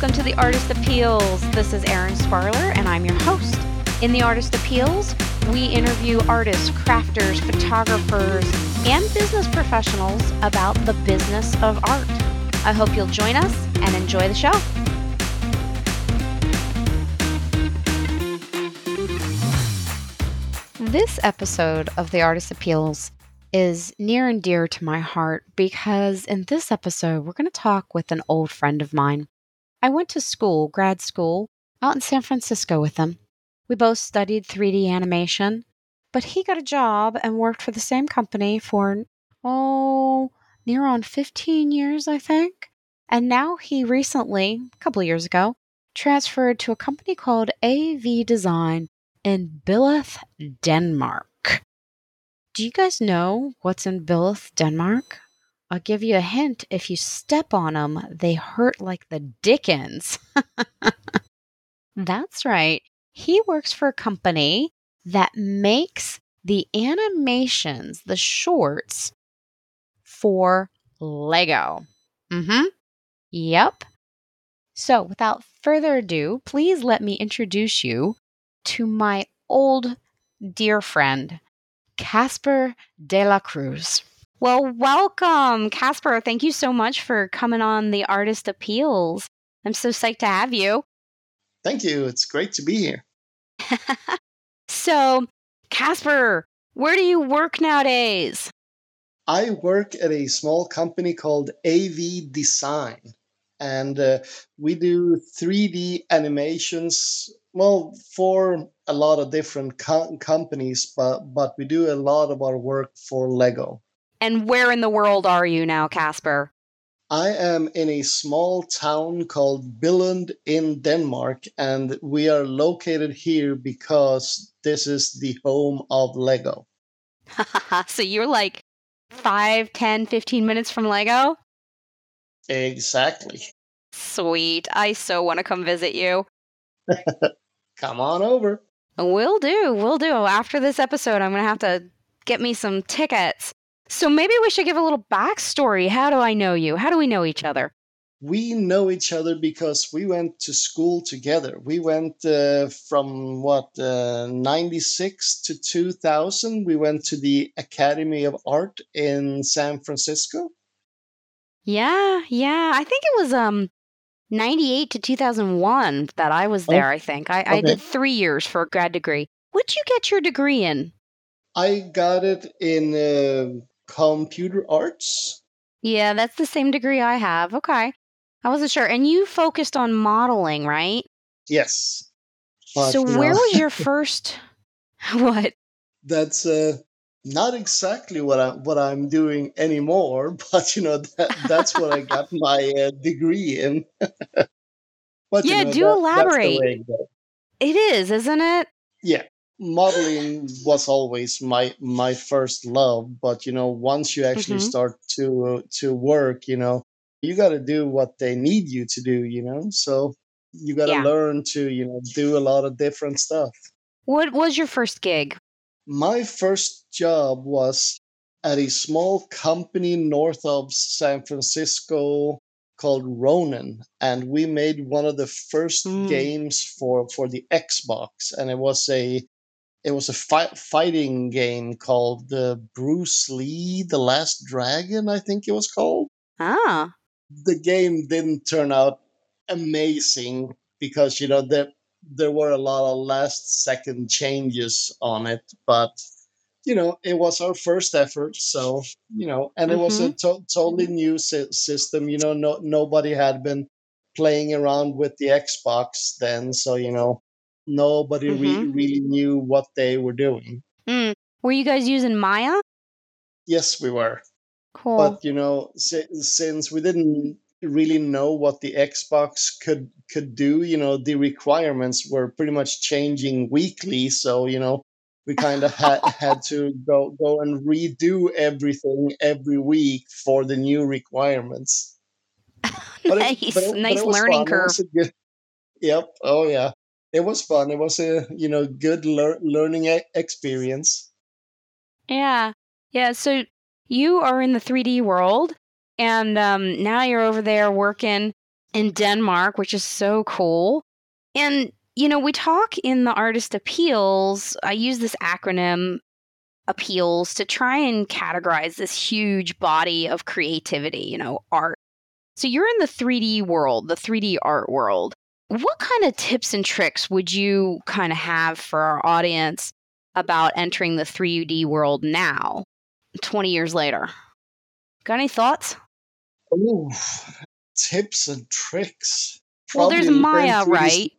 Welcome to the Artist Appeals. This is Erin Sparler, and I'm your host. In the Artist Appeals, we interview artists, crafters, photographers, and business professionals about the business of art. I hope you'll join us and enjoy the show. This episode of The Artist Appeals is near and dear to my heart because in this episode, we're going to talk with an old friend of mine. I went to school, grad school, out in San Francisco with him. We both studied 3D animation, but he got a job and worked for the same company for, oh, near on 15 years, I think. And now he recently, a couple years ago, transferred to a company called AV Design in Billund, Denmark. Do you guys know what's in Billund, Denmark? I'll give you a hint. If you step on them, they hurt like the dickens. That's right. He works for a company that makes the animations, the shorts for Lego. Mm hmm. Yep. So, without further ado, please let me introduce you to my old dear friend, Casper de la Cruz. Well, welcome, Casper. Thank you so much for coming on the Artist Appeals. I'm so psyched to have you. Thank you. It's great to be here. so, Casper, where do you work nowadays? I work at a small company called AV Design, and uh, we do 3D animations well, for a lot of different co- companies, but but we do a lot of our work for Lego. And where in the world are you now, Casper? I am in a small town called Billund in Denmark, and we are located here because this is the home of Lego. so you're like 5, 10, 15 minutes from Lego? Exactly. Sweet. I so want to come visit you. Come on over. We'll do. We'll do. After this episode, I'm going to have to get me some tickets. So maybe we should give a little backstory. How do I know you? How do we know each other? We know each other because we went to school together. We went uh, from what, uh, 96 to 2000. We went to the Academy of Art in San Francisco. Yeah, yeah. I think it was um 98 to 2001 that I was there, oh, I think. I, okay. I did three years for a grad degree. What'd you get your degree in? I got it in uh, computer arts. Yeah, that's the same degree I have. Okay. I wasn't sure. And you focused on modeling, right? Yes. But, so, where was your first. what? That's uh, not exactly what I'm what I'm doing anymore, but you know that that's what I got my uh, degree in. but yeah, you know, do that, elaborate. It, it is, isn't it? Yeah, modeling was always my my first love, but you know, once you actually mm-hmm. start to uh, to work, you know, you got to do what they need you to do. You know, so you got to yeah. learn to you know do a lot of different stuff. What was your first gig? my first job was at a small company north of San Francisco called Ronin, and we made one of the first mm. games for for the Xbox, and it was a it was a fi- fighting game called the uh, Bruce Lee: The Last Dragon, I think it was called. Ah, the game didn't turn out amazing because you know the there were a lot of last second changes on it, but you know it was our first effort, so you know, and it mm-hmm. was a mm-hmm. to- totally new si- system. You know, no nobody had been playing around with the Xbox then, so you know nobody mm-hmm. re- really knew what they were doing. Mm. Were you guys using Maya? Yes, we were. Cool. But you know, si- since we didn't really know what the Xbox could could do. You know, the requirements were pretty much changing weekly, so you know we kind of had had to go go and redo everything every week for the new requirements. nice, it, it, nice learning fun. curve. Good, yep. Oh yeah, it was fun. It was a you know good lear- learning experience. Yeah, yeah. So you are in the 3D world and um, now you're over there working in Denmark, which is so cool. And, you know, we talk in the artist appeals. I use this acronym appeals to try and categorize this huge body of creativity, you know, art. So you're in the 3D world, the 3D art world. What kind of tips and tricks would you kind of have for our audience about entering the 3D world now, 20 years later? Got any thoughts? Ooh, tips and tricks. well, there's Maya, 3D right?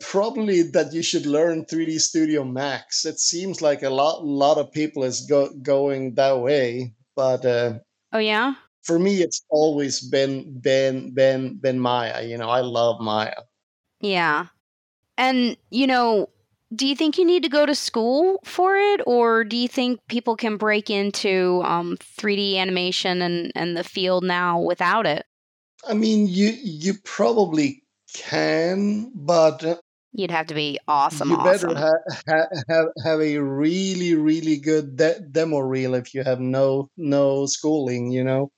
Probably that you should learn 3D Studio Max. It seems like a lot, lot of people is go, going that way, but uh, Oh, yeah? For me, it's always been been been been Maya. You know, I love Maya. Yeah. And, you know, do you think you need to go to school for it, or do you think people can break into um, 3D animation and, and the field now without it? I mean, you you probably can, but uh, You'd have to be awesome, you better awesome. ha- ha- have have a really really good de- demo reel if you have no no schooling. You know.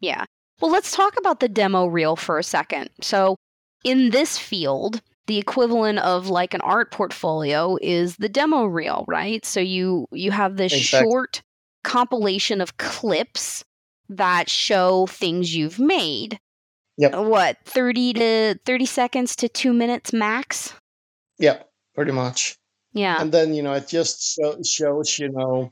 Yeah. Well, let's talk about the demo reel for a second. So, in this field, the equivalent of like an art portfolio is the demo reel, right? So you you have this Exactly. short compilation of clips that show things you've made. Yep. Uh, What, 30 to 30 seconds to 2 minutes max? Yeah, pretty much. Yeah. And then you know it just show, shows you know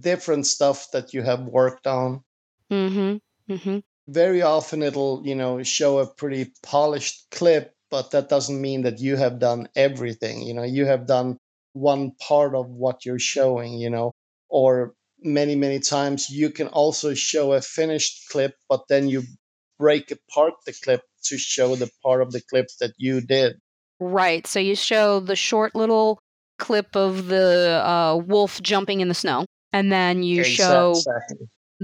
different stuff that you have worked on. Mhm. Mhm. very often it'll you know show a pretty polished clip but that doesn't mean that you have done everything you know you have done one part of what you're showing you know or many many times you can also show a finished clip but then you break apart the clip to show the part of the clip that you did Right. So you show the short little clip of the uh, wolf jumping in the snow, and then you show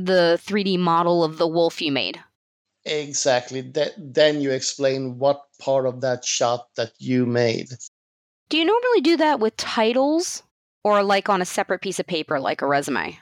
the 3D model of the wolf you made. exactly then you explain what part of that shot that you made Do you normally do that with titles or like on a separate piece of paper, like a resume?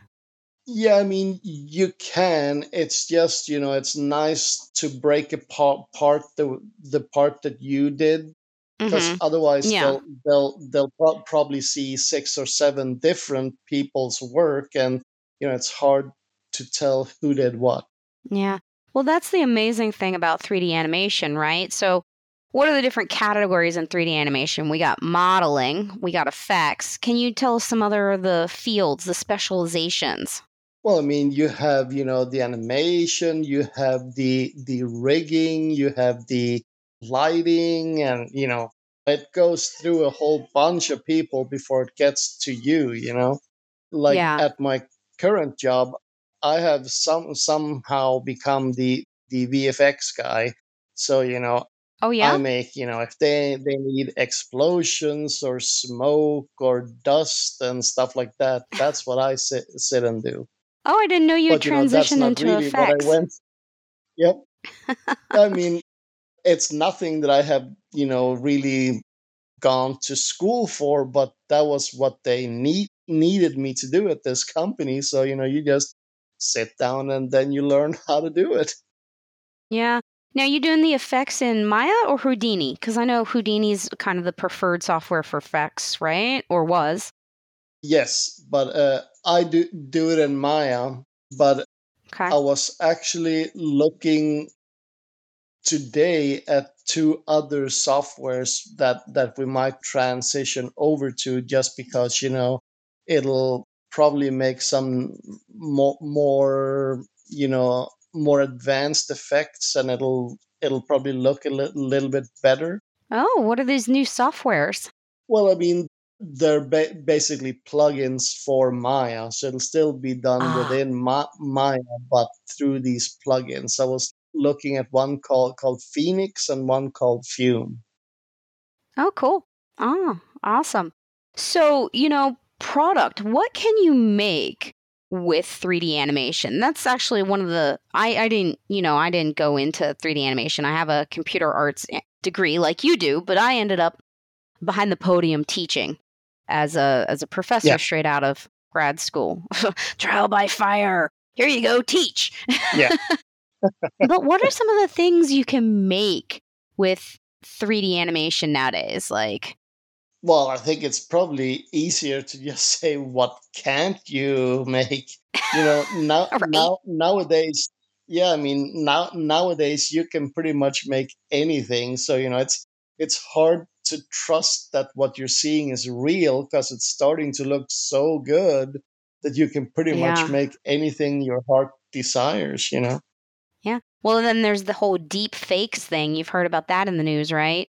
Yeah, I mean, you can. It's just, you know, it's nice to break apart part the the part that you did, because hmm otherwise Yeah. they'll they'll they'll pro- probably see six or seven different people's work, and you know, it's hard to tell who did what. Yeah. Well, that's the amazing thing about 3D animation, right? So, what are the different categories in 3D animation? We got modeling, we got effects. Can you tell us some other of the fields, the specializations? Well, I mean, you have, you know, the animation, you have the the rigging, you have the lighting, and you know, it goes through a whole bunch of people before it gets to you, you know. Like Yeah. at my current job, I have some somehow become the the VFX guy. So, you know, Oh, yeah, I make, you know, if they they need explosions or smoke or dust and stuff like that, that's what I sit sit and do Oh, I didn't know you but you know that's transitioned not into really effects. I went. Yep. I mean, it's nothing that I have, you know, really gone to school for, but that was what they need needed me to do at this company. So you know, you just sit down and then you learn how to do it. Yeah. Now, you doing the effects in Maya or Houdini? Because I know Houdini's kind of the preferred software for effects, right? Or was. Yes, but uh, I do do it in Maya. But Okay. I was actually looking today at two other softwares that that we might transition over to just because you know it'll probably make some more more you know more advanced effects and it'll it'll probably look a li- little bit better Oh, what are these new softwares? well i mean they're ba- basically plugins for maya so it'll still be done Ah. within Ma- maya but through these plugins i was looking at one called called phoenix and one called fume Oh, cool. Oh, awesome. So, you know, product, what can you make with 3D animation? That's actually one of the I I didn't, you know, I didn't go into 3D animation. I have a computer arts eh, degree like you do, but I ended up behind the podium teaching as a as a professor Yeah. straight out of grad school. Trial by fire. Here you go, teach. Yeah. but what are some of the things you can make with 3D animation nowadays? Like, well, I think it's probably easier to just say what can't you make. You know, now right? now nowadays, yeah, I mean now nowadays you can pretty much make anything. So you know, it's it's hard to trust that what you're seeing is real because it's starting to look so good that you can pretty much make anything your heart desires. You know. Yeah. Well, then there's the whole deep fakes thing. You've heard about that in the news, right?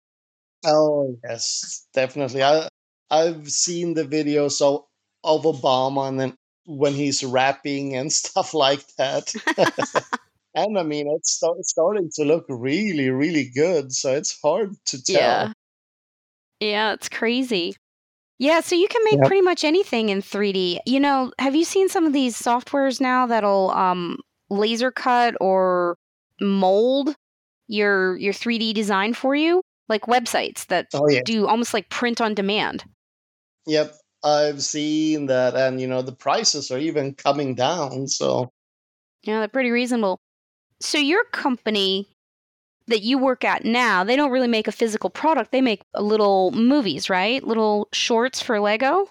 Oh yes, definitely. I I've seen the videos of of Obama and then when he's rapping and stuff like that. and I mean, it's, start, it's starting to look really, really good. So it's hard to tell. Yeah. Yeah, it's crazy. Yeah, so you can make Yep. pretty much anything in 3D. You know, have you seen some of these softwares now that'll um laser cut or mold your your 3D design for you? Like websites that Oh yeah. do almost like print on demand. Yep. I've seen that, and you know the prices are even coming down. So Yeah, they're pretty reasonable. So your company that you work at now, they don't really make a physical product. They make little movies, right? Little shorts for Lego.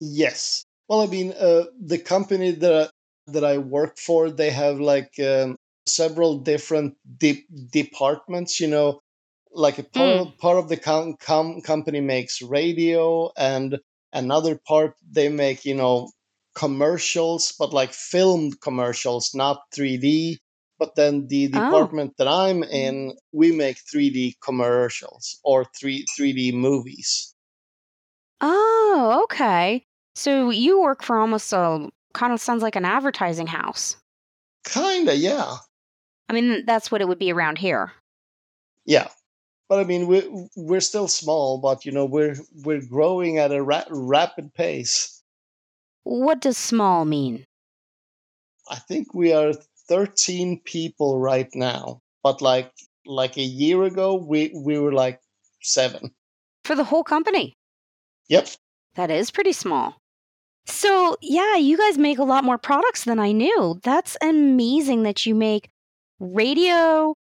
yes. Well, I mean, uh, the company that that I work for, they have like um, several different de- departments. You know, like a mm. part, of, part of the com- com- company makes radio, and another part they make you know commercials, but like filmed commercials, not 3D. But then the Oh. department that I'm mm. in, we make 3D commercials or 3 3D movies. Oh, okay. So you work for almost a kind of sounds like an advertising house. Kinda, yeah, I mean, that's what it would be around here. yeah. But I mean, we're we're still small, but you know, we're we're growing at a ra- rapid pace. What does small mean? I think we are 13 people right now, but like like a year ago, we we were like seven. For the whole company. Yep. That is pretty small. So, yeah, you guys make a lot more products than I knew. That's amazing that you make radio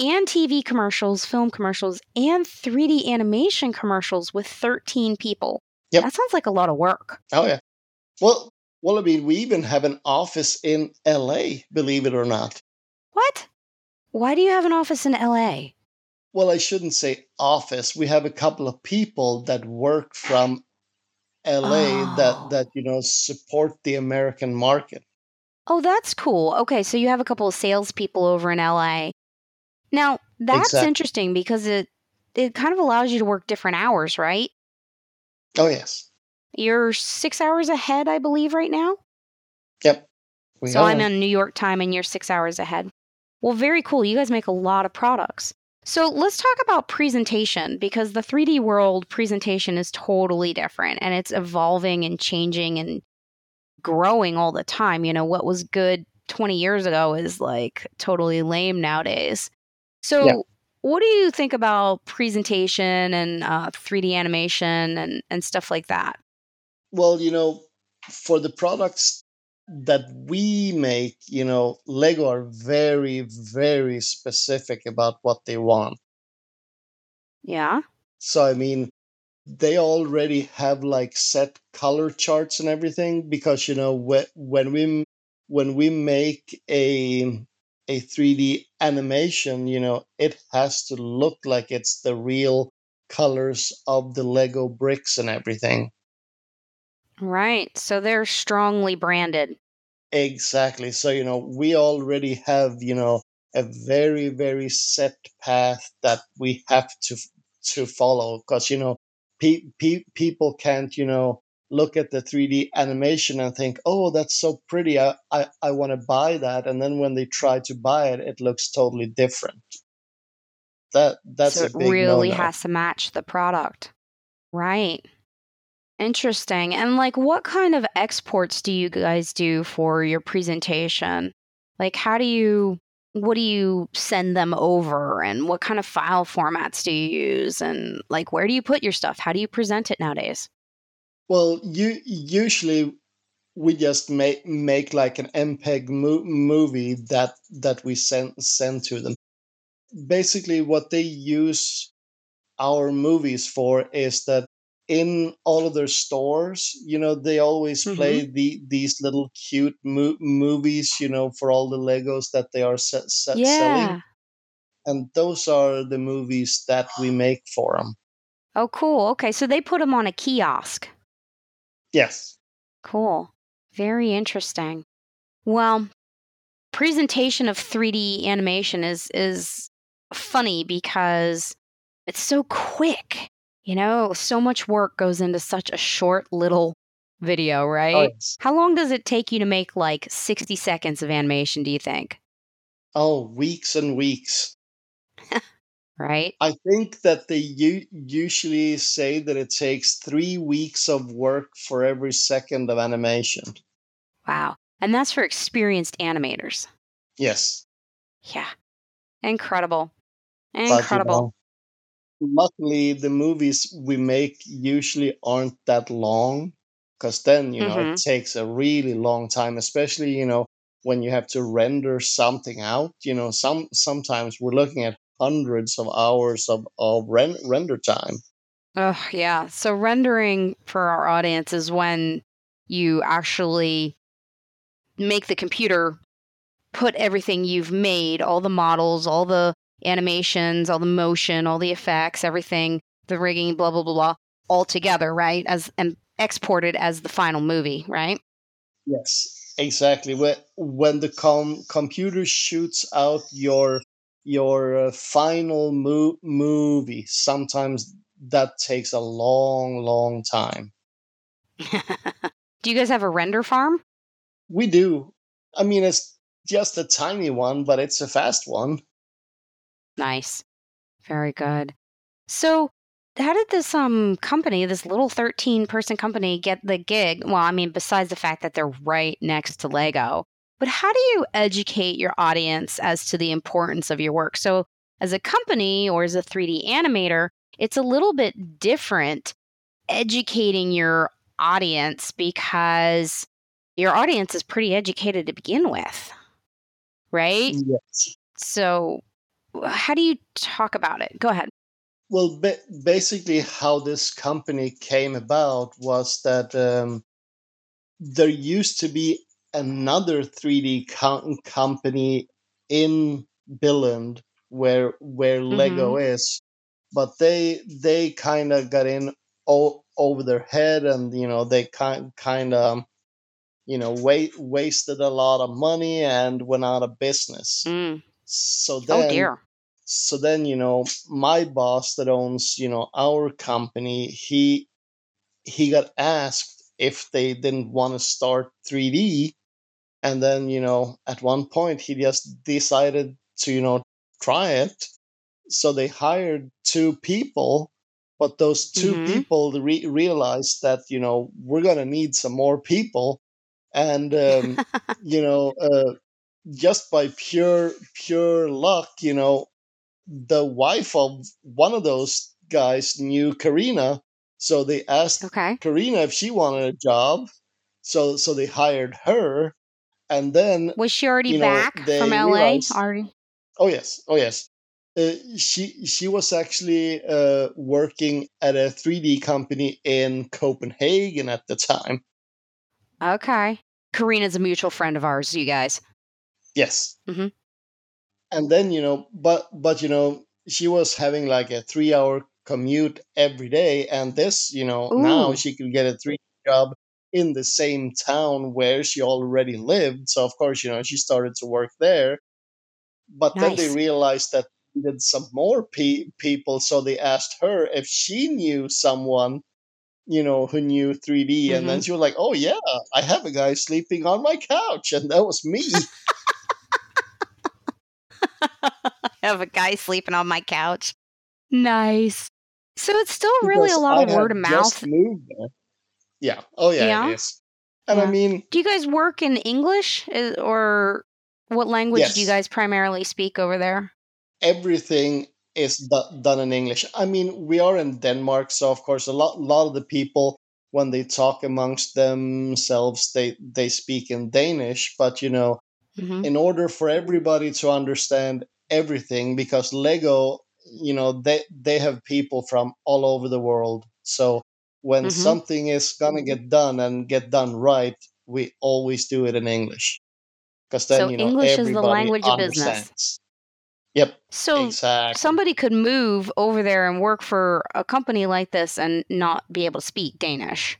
and TV commercials, film commercials, and 3D animation commercials with 13 people. Yep. That sounds like a lot of work. Oh yeah. Well, well, I mean, we even have an office in LA, believe it or not. What? Why do you have an office in LA? Well, I shouldn't say office. We have a couple of people that work from LA Oh. that that you know support the American market. Oh, that's cool. Okay, so you have a couple of salespeople over in LA. Now, that's Exactly. interesting because it it kind of allows you to work different hours, right? Oh yes. You're six hours ahead, I believe, right now. Yep. We so I'm are. in New York time and you're six hours ahead. Well, very cool. You guys make a lot of products. So let's talk about presentation because the 3D world presentation is totally different and it's evolving and changing and growing all the time. You know, what was good 20 years ago is like totally lame nowadays. So, Yeah. what do you think about presentation and uh, 3D animation and, and stuff like that? Well, you know, for the products that we make, you know, Lego are very, very specific about what they want. Yeah. So I mean, they already have like set color charts and everything because you know when when we when we make a a 3D animation, you know, it has to look like it's the real colors of the Lego bricks and everything. Right. So they're strongly branded. Exactly. So, you know, we already have, you know, a very, very set path that we have to to follow because, you know, pe- pe- people can't, you know, look at the 3D animation and think, "Oh, that's so pretty. I I, I want to buy that." And then when they try to buy it, it looks totally different. That that's so it really no-no. has to match the product. Right. Interesting. And like what kind of exports do you guys do for your presentation? Like how do you what do you send them over and what kind of file formats do you use and like where do you put your stuff? How do you present it nowadays? Well, you usually we just make make like an MPEG mo- movie that that we send send to them. Basically, what they use our movies for is that in all of their stores, you know, they always Mhm. play the these little cute mo- movies, you know, for all the Legos that they are se- se- selling, Yeah. and those are the movies that we make for them. Oh, cool. Okay, so they put them on a kiosk. Yes. Cool. Very interesting. Well, presentation of 3D animation is is funny because it's so quick. You know, so much work goes into such a short little video, right? Oh, yes. How long does it take you to make like 60 seconds of animation, do you think? Oh, weeks and weeks. Right? I think that they u- usually say that it takes three weeks of work for every second of animation. Wow. And that's for experienced animators. Yes. Yeah. Incredible. But, you Incredible. know, luckily, the movies we make usually aren't that long because then, you know, Mhm. it takes a really long time, especially, you know, when you have to render something out. You know, some sometimes we're looking at hundreds of hours of, of ren- render time. Oh, yeah. So rendering for our audience is when you actually make the computer put everything you've made, all the models, all the animations, all the motion, all the effects, everything, the rigging, blah blah blah blah, all together, right? As and exported as the final movie, right? Yes, exactly. When when the com- computer shoots out your your uh, final mo- movie, sometimes that takes a long, long time. Do you guys have a render farm? We do. I mean, it's just a tiny one, but it's a fast one. Nice. Very good. So, how did this um company, this little 13 person company get the gig? Well, I mean, besides the fact that they're right next to Lego, but how do you educate your audience as to the importance of your work? So, as a company or as a 3D animator, it's a little bit different educating your audience because your audience is pretty educated to begin with. Right? Yes. So, how do you talk about it? Go ahead. Well, ba- basically, how this company came about was that um, there used to be another 3D co- company in Billund where where Lego is, but they they kind of got in over their head, and you know they kind kind of you know wa- wasted a lot of money and went out of business. Mm. So then Oh dear. so then you know my boss that owns you know our company he he got asked if they didn't want to start 3d and then you know at one point he just decided to you know try it so they hired two people but those 2 Mhm. people re- realized that you know we're gonna need some more people and um, you know uh, just by pure pure luck you know the wife of one of those guys knew Karina, so they asked okay. Karina if she wanted a job. So so they hired her, and then Was she already you know, back from LA? realized- Already. oh yes, oh yes, uh, she she was actually uh, working at a 3D company in Copenhagen at the time. Okay. Karina's a mutual friend of ours, you guys. Yes. Mhm. And then you know, but but you know, she was having like a three-hour commute every day, and this, you know, now she could get a three job in the same town where she already lived. So of course, you know, she started to work there. But then they realized that they needed some more pe- people, so they asked her if she knew someone, you know, who knew 3D, and then Mhm. she was like, "Oh yeah, I have a guy sleeping on my couch," and that was me. I have a guy sleeping on my couch. Nice. So it's still really a lot I of word of mouth. Yeah. Oh yeah, Yeah? it is. And I mean, Do you guys work in English Uh, or what language do you guys primarily speak over there? everything is do- done in English. I mean, we are in Denmark, so of course, a lot, lot of the people when they talk amongst themselves, they they speak in Danish. But you know, hmm in order for everybody to understand everything, because Lego, you know, they they have people from all over the world. So when hmm something is gonna get done and get done right, we always do it in English because then So you know English is the everybody language of business. understands. Yep, So exactly. somebody could move over there and work for a company like this and not be able to speak Danish.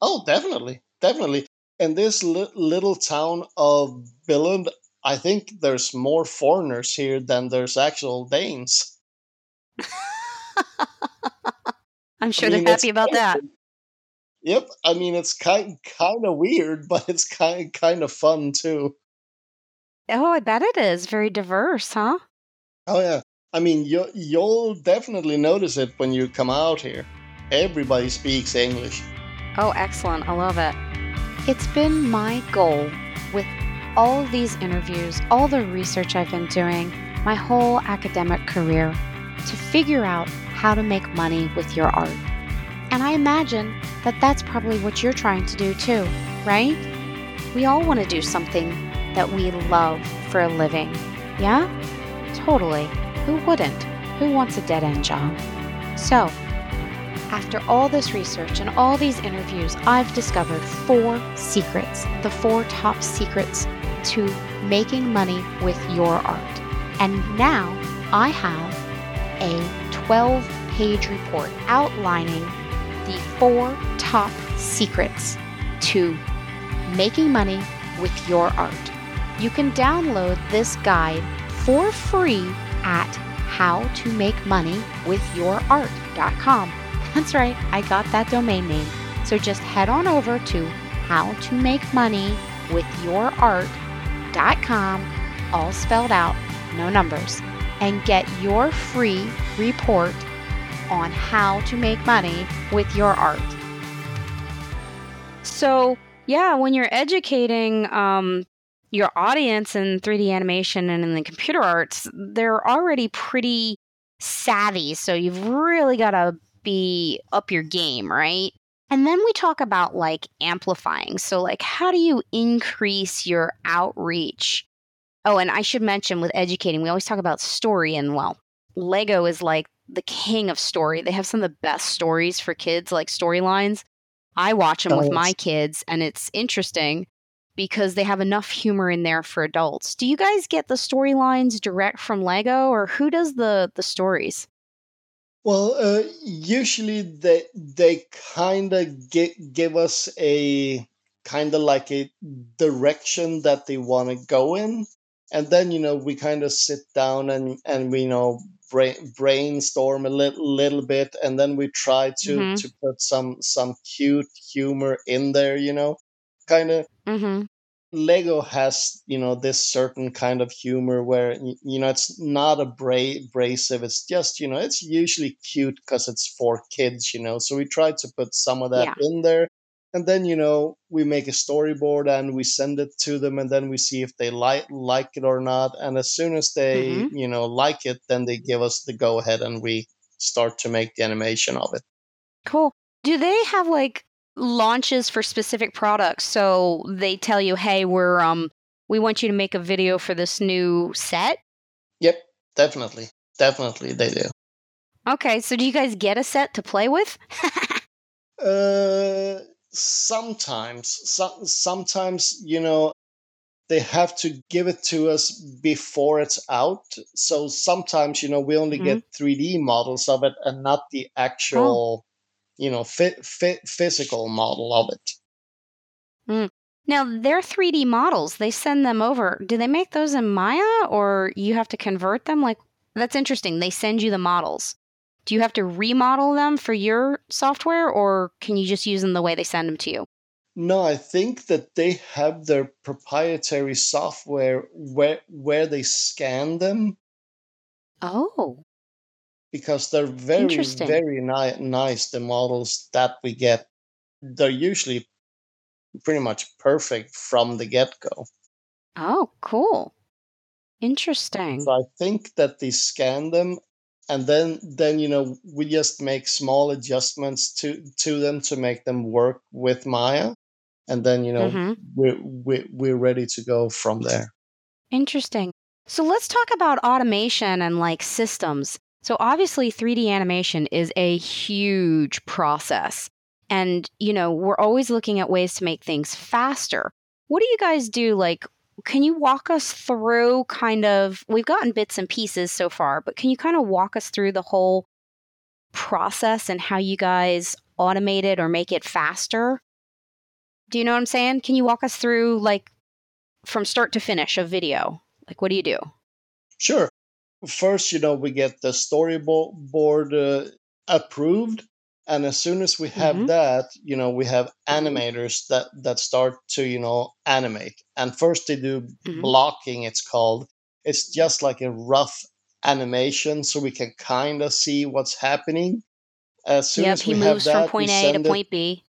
Oh, definitely, definitely. In this li- little town of Billund, I think there's more foreigners here than there's actual Danes. I'm I sure they're mean, it's happy about that. Yep, I mean it's kind kind of weird, but it's kind kind of fun too. Oh, I bet it is. Very diverse, huh? Oh yeah, I mean you you'll definitely notice it when you come out here. Everybody speaks English. Oh, excellent. I love it. It's been my goal with all these interviews, all the research I've been doing, my whole academic career, to figure out how to make money with your art. And I imagine that that's probably what you're trying to do too, right? We all want to do something that we love for a living. Yeah? Totally. Who wouldn't? Who wants a dead end job? So, after all this research and all these interviews, I've discovered four secrets, the four top secrets to making money with your art. And now I have a 12 page report outlining the four top secrets to making money with your art. You can download this guide for free at howtomakemoneywithyourart.com. That's right, I got that domain name. So just head on over to howtomakemoneywithyourart.com, all spelled out, no numbers, and get your free report on how to make money with your art. So, yeah, when you're educating um, your audience in 3D animation and in the computer arts, they're already pretty savvy. So, you've really got to be up your game, right? And then we talk about like amplifying. So, like, how do you increase your outreach? Oh, and I should mention with educating, we always talk about story, and well, Lego is like the king of story. They have some of the best stories for kids, like storylines. I watch them with my kids, and it's interesting because they have enough humor in there for adults. Do you guys get the storylines direct from Lego, or who does the the stories? Well, uh, usually they they kind of gi- give us a kind of like a direction that they want to go in, and then you know we kind of sit down and and we you know brain, brainstorm a little little bit, and then we try to Mm-hmm. to put some some cute humor in there, you know, kind of Mm-hmm. Lego has, you know, this certain kind of humor where you know it's not abra- abrasive. It's just, you know, it's usually cute because it's for kids, you know. So we try to put some of that Yeah. in there, and then you know we make a storyboard and we send it to them, and then we see if they like like it or not. And as soon as they, Mm-hmm. you know, like it, then they give us the go ahead, and we start to make the animation of it. Cool. Do they have like launches for specific products? So they tell you, "Hey, we're um, we want you to make a video for this new set." Yep, definitely, definitely they do. Okay, so do you guys get a set to play with? Uh, sometimes, some, sometimes you know they have to give it to us before it's out. So sometimes you know we only Mhm. get 3D models of it and not the actual, you know, fi- fi- physical model of it. Now, they're 3D models. They send them over. Do they make those in Maya or you have to convert them? Like, that's interesting. They send you the models. Do you have to remodel them for your software or can you just use them the way they send them to you? No, I think that they have their proprietary software where where they scan them Oh, because they're very very ni- nice the models that we get they're usually pretty much perfect from the get-go oh, cool. Interesting. so i think that they scan them and then then you know we just make small adjustments to to them to make them work with Maya, and then you know hmm we're we're, we're ready to go from there. Interesting. So let's talk about automation and like systems. So obviously 3D animation is a huge process. And you know, we're always looking at ways to make things faster. What do you guys do like can you walk us through kind of we've gotten bits and pieces so far, but can you kind of walk us through the whole process and how you guys automate it or make it faster? Do you know what I'm saying? Can you walk us through like from start to finish of video? Like what do you do? Sure. First, you know, we get the storyboard uh, approved, and as soon as we have Mhm. that, you know, we have animators that that start to you know animate. And first, they do Mhm. blocking. It's called. It's just like a rough animation, so we can kind of see what's happening. As soon Yep, as he we have moves from that, we point A to it point B.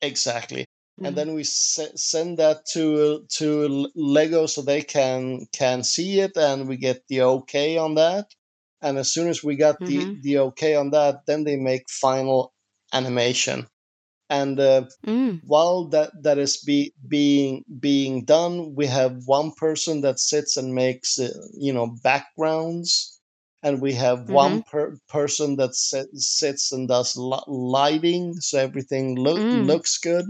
exactly and Mhm. then we se- send that to to lego so they can can see it and we get the okay on that and as soon as we got the Mhm. the okay on that then they make final animation and uh, Mm. while that that is be, being being done we have one person that sits and makes uh, you know backgrounds and we have one Mhm. per- person that sit, sits and does li- lighting so everything Mm. looks good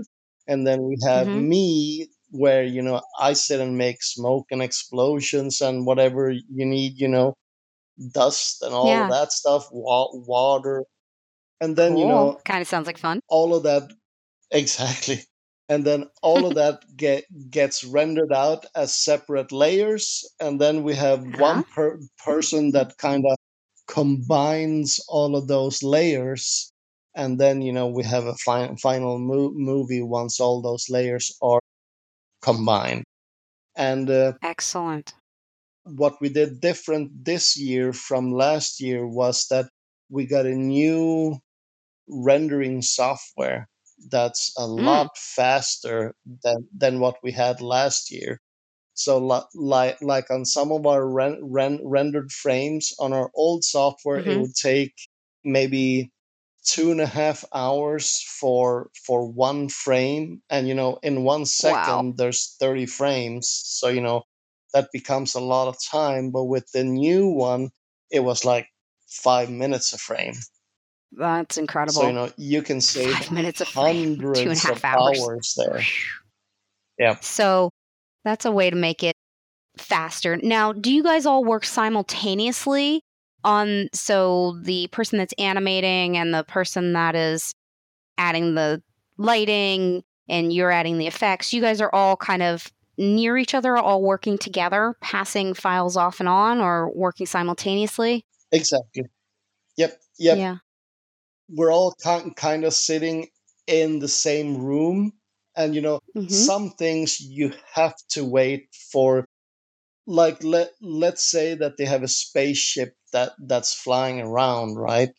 and then we have Mhm. me where you know i sit and make smoke and explosions and whatever you need you know dust and all of Yeah. that stuff wa- water and then you know Kind of sounds like fun. all of that Exactly. And then all of that get gets rendered out as separate layers, and then we have Uh-huh. one per person that kind of combines all of those layers, and then you know we have a fi- final mo- movie once all those layers are combined. And uh, Excellent. What we did different this year from last year was that we got a new rendering software that's a Mm. lot faster than than what we had last year. So like like on some of our ren- ren- rendered frames on our old software, it Mhm. would take maybe two and a half hours for for one frame, and you know in one second Wow. there's thirty frames, so you know that becomes a lot of time. But with the new one, it was like five minutes a frame. That's incredible. So, you know, you can save Five minutes a frame, two and a hundreds of hours. hours there. Yeah. So that's a way to make it faster. Now, do you guys all work simultaneously on so the person that's animating and the person that is adding the lighting and you're adding the effects, you guys are all kind of near each other, all working together, passing files off and on or working simultaneously? Exactly. Yep. Yep. Yeah. We're all kind kind of sitting in the same room, and you know, Mhm. some things you have to wait for. Like let let's say that they have a spaceship that that's flying around, right?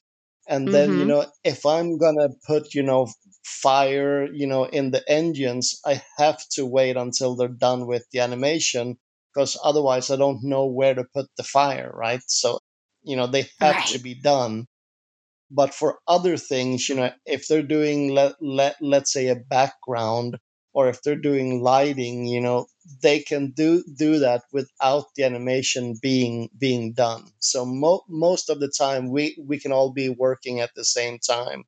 And then you Mhm. know, if I'm gonna put you know fire, you know, in the engines, I have to wait until they're done with the animation because otherwise I don't know where to put the fire, right? So, you know, they have to be done. But for other things, you know, if they're doing let let let's say a background or if they're doing lighting, you know, they can do do that without the animation being being done. So mo- most of the time we we can all be working at the same time.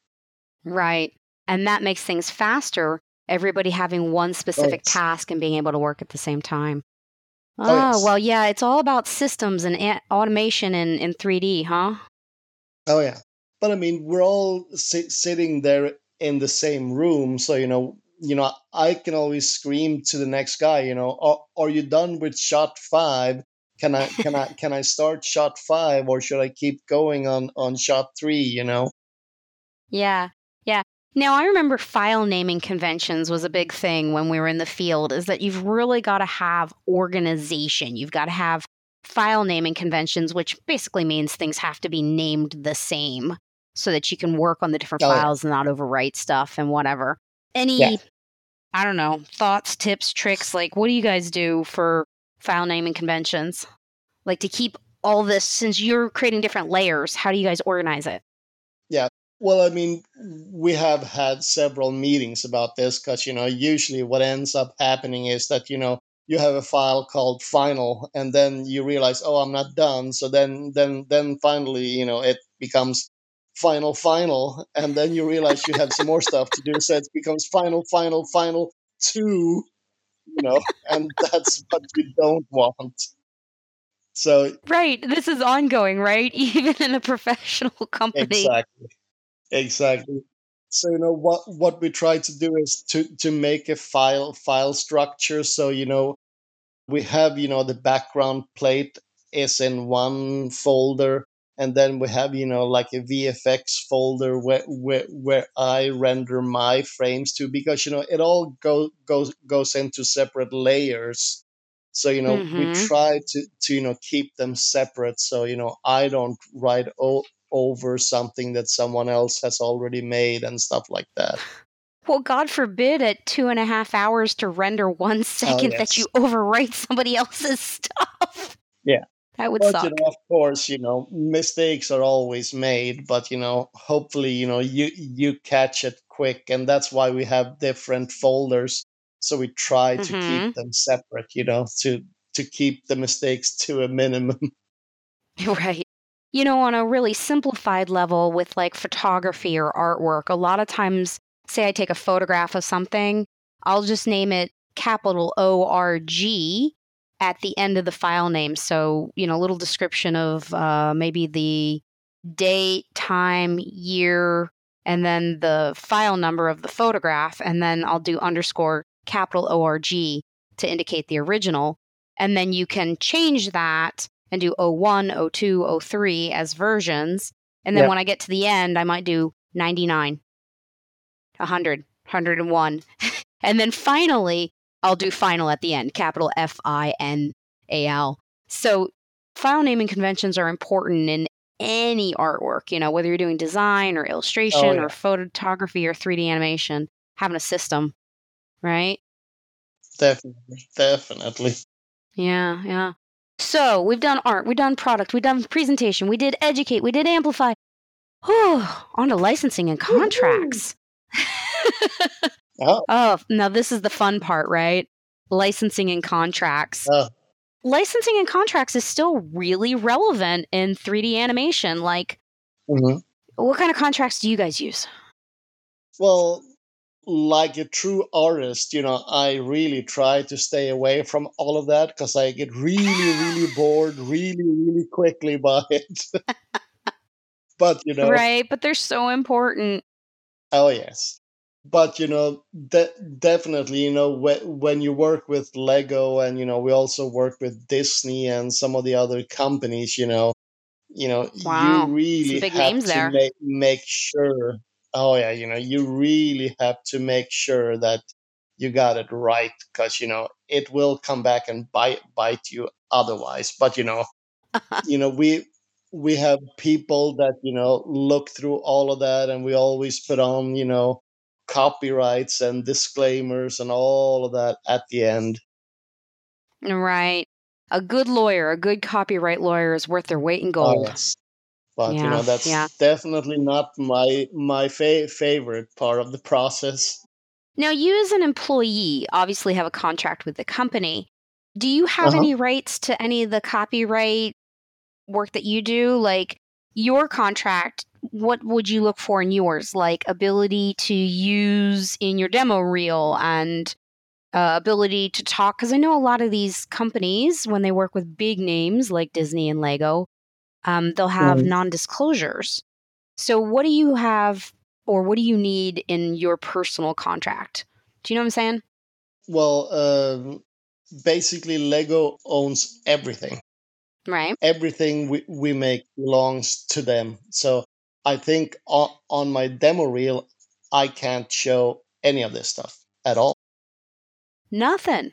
Right. And that makes things faster, everybody having one specific yes. task and being able to work at the same time. Oh Oh, yes. well, yeah, it's all about systems and a- automation in, in 3D, huh? Oh yeah. But I mean, we're all sit- sitting there in the same room, so you know, you know, I can always scream to the next guy, you know, are, are you done with shot five? Can I can I can I start shot five, or should I keep going on on shot three? You know? Yeah, yeah. Now, I remember file naming conventions was a big thing when we were in the field, is that you've really got to have organization. You've got to have file naming conventions, which basically means things have to be named the same so that you can work on the different Oh yeah. files and not overwrite stuff and whatever. Yeah. Any, I don't know, thoughts, tips, tricks? Like, what do you guys do for file naming conventions? Like to keep all this since you're creating different layers? How do you guys organize it? Yeah. Well, I mean, we have had several meetings about this because, you know, usually what ends up happening is that, you know, you have a file called final and then you realize, oh, I'm not done. So then, then, then finally, you know, it becomes final, final. And then you realize you have some more stuff to do. So it becomes final, final, final two, you know, and that's what you don't want. So right, this is ongoing, right? Even in a professional company. Exactly. Exactly. So you know what what we try to do is to to make a file file structure. So you know we have you know the background plate is in one folder, and then we have you know like a VFX folder where where, where I render my frames to because you know it all go, goes goes into separate layers. So you know Mm-hmm. we try to to you know keep them separate. So you know I don't write o- over something that someone else has already made and stuff like that. Well, God forbid at two and a half hours to render one second that Oh, yes. you overwrite somebody else's stuff. Yeah. That would But suck. you know, of course, you know mistakes are always made. But you know, hopefully, you know you you catch it quick, and that's why we have different folders. So we try to Mhm. keep them separate. You know, to to keep the mistakes to a minimum. Right. You know, on a really simplified level with like photography or artwork, a lot of times, say I take a photograph of something, I'll just name it capital O R G at the end of the file name. So, you know, a little description of uh, maybe the date, time, year, and then the file number of the photograph. And then I'll do underscore capital O R G to indicate the original. And then you can change that and do 01, 02, 03 as versions. And then Yep. when I get to the end, I might do 99, 100, 101. and then finally, I'll do final at the end, capital F I N A L. So file naming conventions are important in any artwork, you know, whether you're doing design or illustration Oh, yeah. or photography or 3D animation, having a system, right? Definitely, definitely. Yeah, yeah. So we've done art, we've done product, we've done presentation, we did educate, we did amplify. Whew, on to licensing and contracts. Oh, oh, now this is the fun part, right? Licensing and contracts. oh, Licensing and contracts is still really relevant in 3D animation. Like, mhm. what kind of contracts do you guys use? Well, like a true artist, you know, I really try to stay away from all of that because I get really, really bored really, really quickly by it. but, you know, Right, but they're so important. oh, yes. But, you know, de- definitely, you know, whe- when you work with Lego and, you know, we also work with Disney and some of the other companies, you know, you know, Wow, you really have to make make sure. Oh yeah, you know, you really have to make sure that you got it right because you know it will come back and bite bite you otherwise. But you know, you know we we have people that you know look through all of that, and we always put on you know copyrights and disclaimers and all of that at the end. Right. A good lawyer, a good copyright lawyer is worth their weight in Oh gold. yes. But you know that's yeah. definitely not my my fa- favorite part of the process. Now, you as an employee obviously have a contract with the company. Do you have Uh-huh. any rights to any of the copyright work that you do? Like your contract, what would you look for in yours? Like ability to use in your demo reel and uh, ability to talk? Because I know a lot of these companies, when they work with big names like Disney and Lego, um, they'll have Mhm. non disclosures. So, what do you have or what do you need in your personal contract? Do you know what I'm saying? Well, um, basically, Lego owns everything. Right. Everything we, we make belongs to them. So I think on, on my demo reel, I can't show any of this stuff at all. Nothing.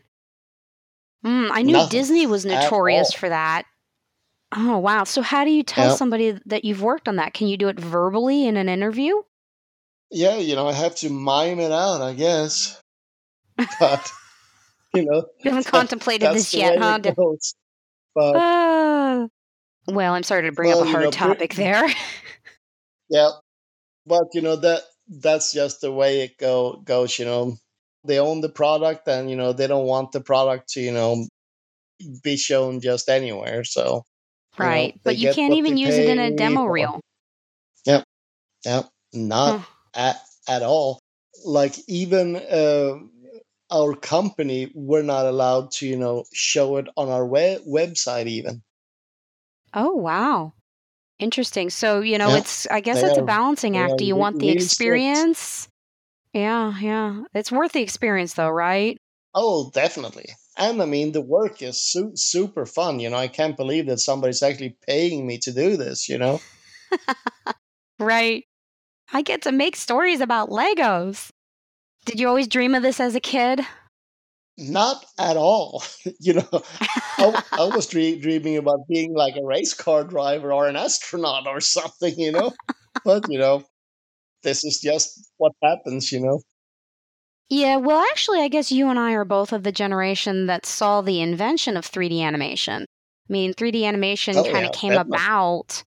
Mm, I knew Nothing Disney was notorious for that. Oh, wow. So, how do you tell somebody that you've worked on that? Can you do it verbally in an interview? Yeah, you know, I have to mime it out, I guess. But, you know, You haven't that, contemplated that's this the yet, way huh? it goes. But Ah. Well, I'm sorry to bring Well, up a you hard know, pre- topic there. yeah, but you know that that's just the way it go goes. You know, they own the product, and you know they don't want the product to you know be shown just anywhere. So you know right. But you can't even use it in a demo for. reel. Yep, yep, not Huh. at at all. Like even uh, our company, we're not allowed to you know show it on our web website even. Oh, wow. Interesting. So, you know, Yeah, it's, I guess they it's a balancing act. Do you re- want the really strict. experience? Yeah, yeah. It's worth the experience, though, right? Oh, definitely. And I mean, the work is su- super fun. You know, I can't believe that somebody's actually paying me to do this. You know, Right. I get to make stories about Legos. Did you always dream of this as a kid? not at all. you know, I, I was dre- dreaming about being like a race car driver or an astronaut or something. You know, but you know, this is just what happens. You know. Yeah, well, actually, I guess you and I are both of the generation that saw the invention of 3D animation. I mean, 3D animation Oh kind yeah, of came definitely. about,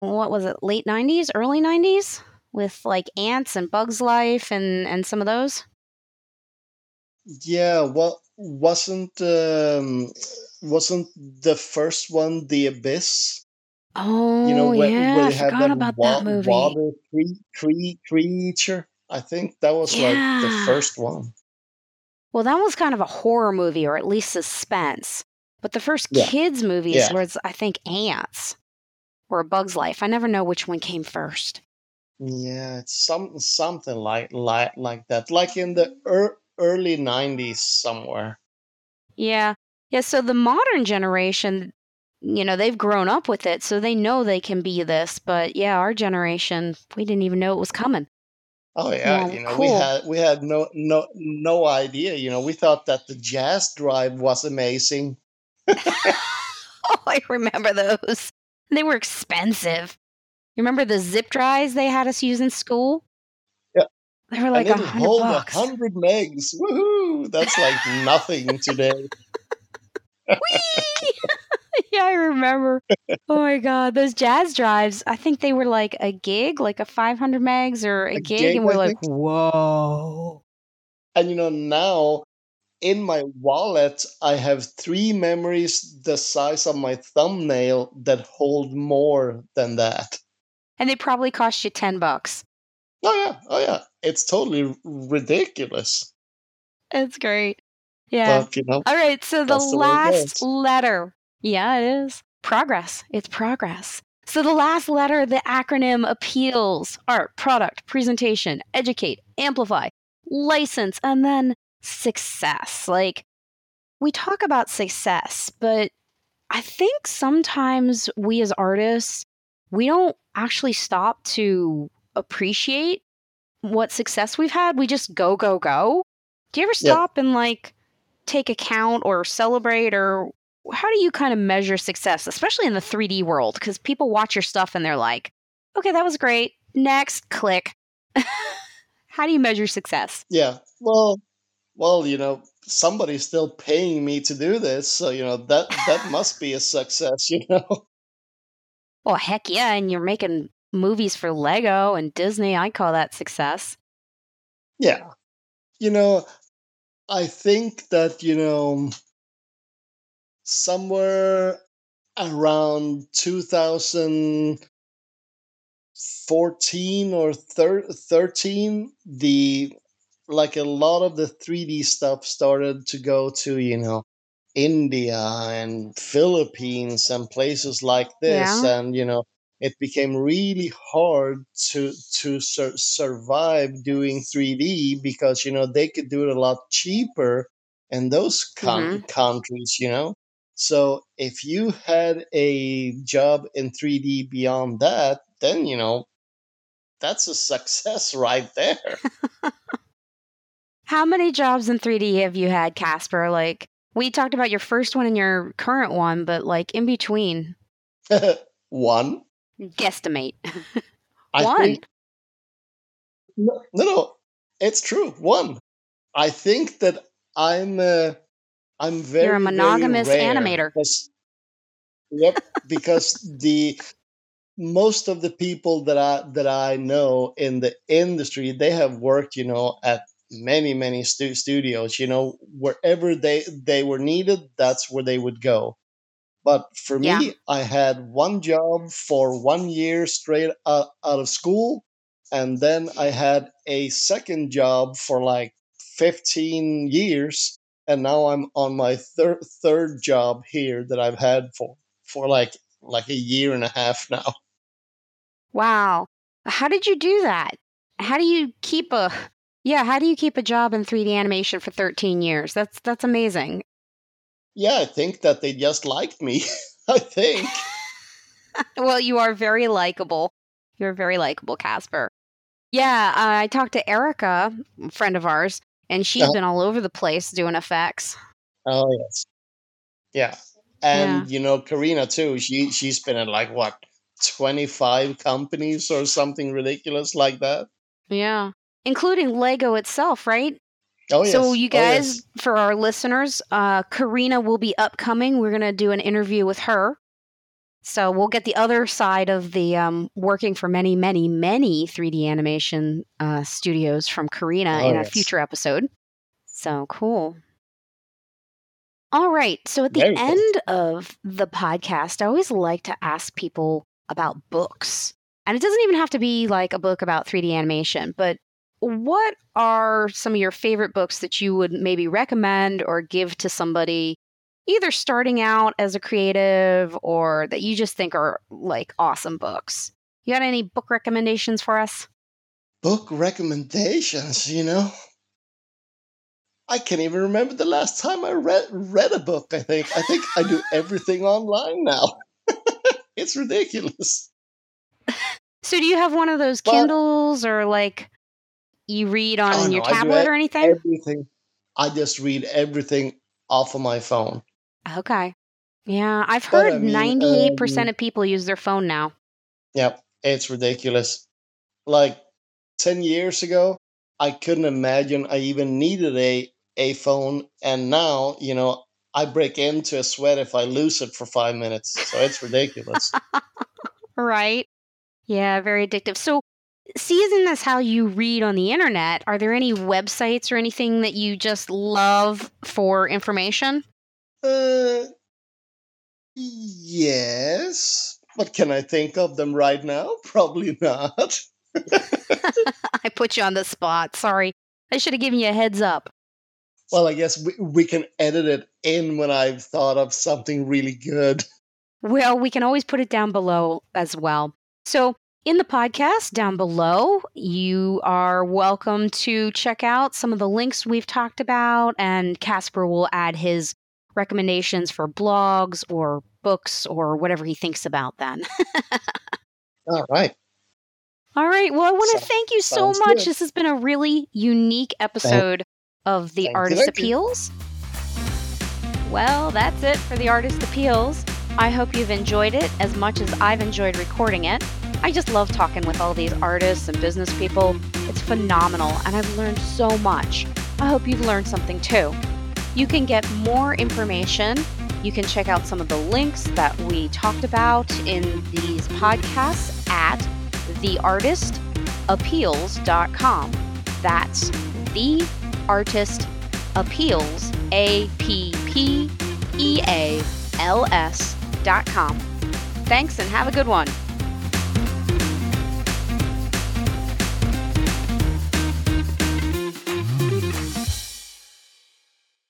what was it, late 90s, early 90s? With like Antz and Bugs Life and, and some of those? Yeah. Well, wasn't um, wasn't the first one the Abyss? Oh, you know Oh, where, yeah, where I forgot about wa- that movie. water cre- cre- creature i think that was like the first one Well, that was kind of a horror movie, or at least suspense. But the first Yeah. kids' movies Yeah. was, I think, Antz or A Bug's Life. I never know which one came first. yeah it's some something like like like that like in the er, early 90s somewhere Yeah. Yeah. So the modern generation, you know, they've grown up with it, so they know they can be this. But yeah, our generation, we didn't even know it was coming. Oh yeah Well, you know we had we had no no no idea you know we thought that the Jaz drive was amazing Oh, I remember those. They were expensive. You remember the zip drives they had us use in school? Yeah. They were like a hundred bucks. hundred megs woohoo that's like nothing today Whee! yeah, I remember. Oh my god, those Jaz drives! I think they were like a gig, like a 500 megs or a, a gig, gig and we're i like, think whoa. And you know, now in my wallet, I have three memories the size of my thumbnail that hold more than that. And they probably cost you 10 bucks. Oh, yeah. Oh, yeah. It's totally ridiculous. It's great. Yeah. But, you know, All right, so the last letter. Yeah, it is. Progress. It's progress. So the last letter, the acronym appeals art, product, presentation, educate, amplify, license, and then success. Like, we talk about success, but I think sometimes we as artists, we don't actually stop to appreciate what success we've had. We just go, go, go. Do you ever Yep. stop and like take account or celebrate or how do you kind of measure success, especially in the 3D world? Because people watch your stuff and they're like, okay, that was great. Next, click. how do you measure success? Yeah. Well, well, you know, somebody's still paying me to do this, so you know that that must be a success. You know. Well, heck yeah. And you're making movies for Lego and Disney. I call that success. Yeah. You know, I think that, you know, somewhere around 2014 or thir- 13, the like a lot of the 3D stuff started to go to, you know, India and Philippines and places like this. Yeah. and you know it became really hard to to sur- survive doing 3D because you know they could do it a lot cheaper in those con- hmm countries you know so if you had a job in 3D beyond that then you know that's a success right there How many jobs in 3D have you had, Casper? Like, we talked about your first one and your current one, but like in between, one guesstimate. I one. think no, no, no, it's true. One. I think that I'm uh, I'm very You're a monogamous animator. because yep, because the most of the people that I that I know in the industry, they have worked, you know, at many many stu- studios. You know, wherever they they were needed, that's where they would go. But for Yeah. me, I had one job for one year straight out, out of school, and then I had a second job for like 15 years, and now I'm on my third third job here that I've had for for like like a year and a half now. Wow. How did you do that? How do you keep a Yeah, how do you keep a job in 3D animation for 13 years? That's that's amazing. Yeah, I think that they just liked me. I think. well, you are very likable. You're very likable, Casper. Yeah, uh, I talked to Erica, a friend of ours, and she's Uh-huh. been all over the place doing effects. Oh yes. Yeah. And you know, Karina too, she she's been in like what, 25 companies or something ridiculous like that. Yeah. Including Lego itself, right? Oh yes. So, you Oh, guys, yes. for our listeners, uh, Karina will be upcoming. We're going to do an interview with her. So, we'll get the other side of the um, working for many, many, many 3D animation uh, studios from Karina Oh, in a future episode. So cool. All right. So, at the Very cool. end of the podcast, I always like to ask people about books. And it doesn't even have to be like a book about 3D animation, but what are some of your favorite books that you would maybe recommend or give to somebody either starting out as a creative or that you just think are like awesome books? You got any book recommendations for us? Book recommendations, you know. I can't even remember the last time I read read a book, I think. I think I do everything online now. it's ridiculous. So, do you have one of those But- Kindles or like you read on Oh, no, your do tablet or anything? Everything. I just read everything off of my phone. Okay. Yeah, I've But, heard I mean, 98% um, of people use their phone now. Yep, it's ridiculous. Like 10 years ago, I couldn't imagine I even needed a a phone and now, you know, I break into a sweat if I lose it for 5 minutes. So it's ridiculous. Right. Yeah, very addictive. So, seeing this how you read on the internet, are there any websites or anything that you just love for information? Uh yes. But can I think of them right now? Probably not. I put you on the spot. Sorry. I should have given you a heads up. Well, I guess we, we can edit it in when I've thought of something really good. Well, we can always put it down below as well. So, in the podcast down below, you are welcome to check out some of the links we've talked about, and Casper will add his recommendations for blogs or books or whatever he thinks about then. All right. All right. Well, I want to So- thank you so much. good. This has been a really unique episode of The thank you, Artist you. Appeals. Well, that's it for The Artist Appeals. I hope you've enjoyed it as much as I've enjoyed recording it. I just love talking with all these artists and business people. It's phenomenal, and I've learned so much. I hope you've learned something too. You can get more information. You can check out some of the links that we talked about in these podcasts at theartistappeals.com. That's the artist appeals, A P P E A L S dot com. Thanks and have a good one.